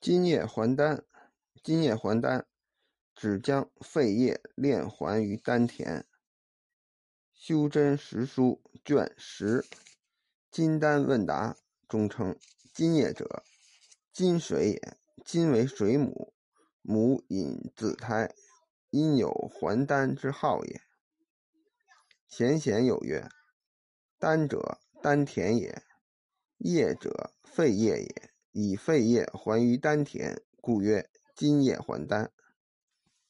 津液还丹，津液还丹，指将肺液炼还于丹田。修真实书卷十，金丹问答中称津液者，金水也。金为水母，母引子胎，因有还丹之号也。贤贤有曰：丹者，丹田也；液者，肺液也。以肺液还于丹田，故曰：津液还丹。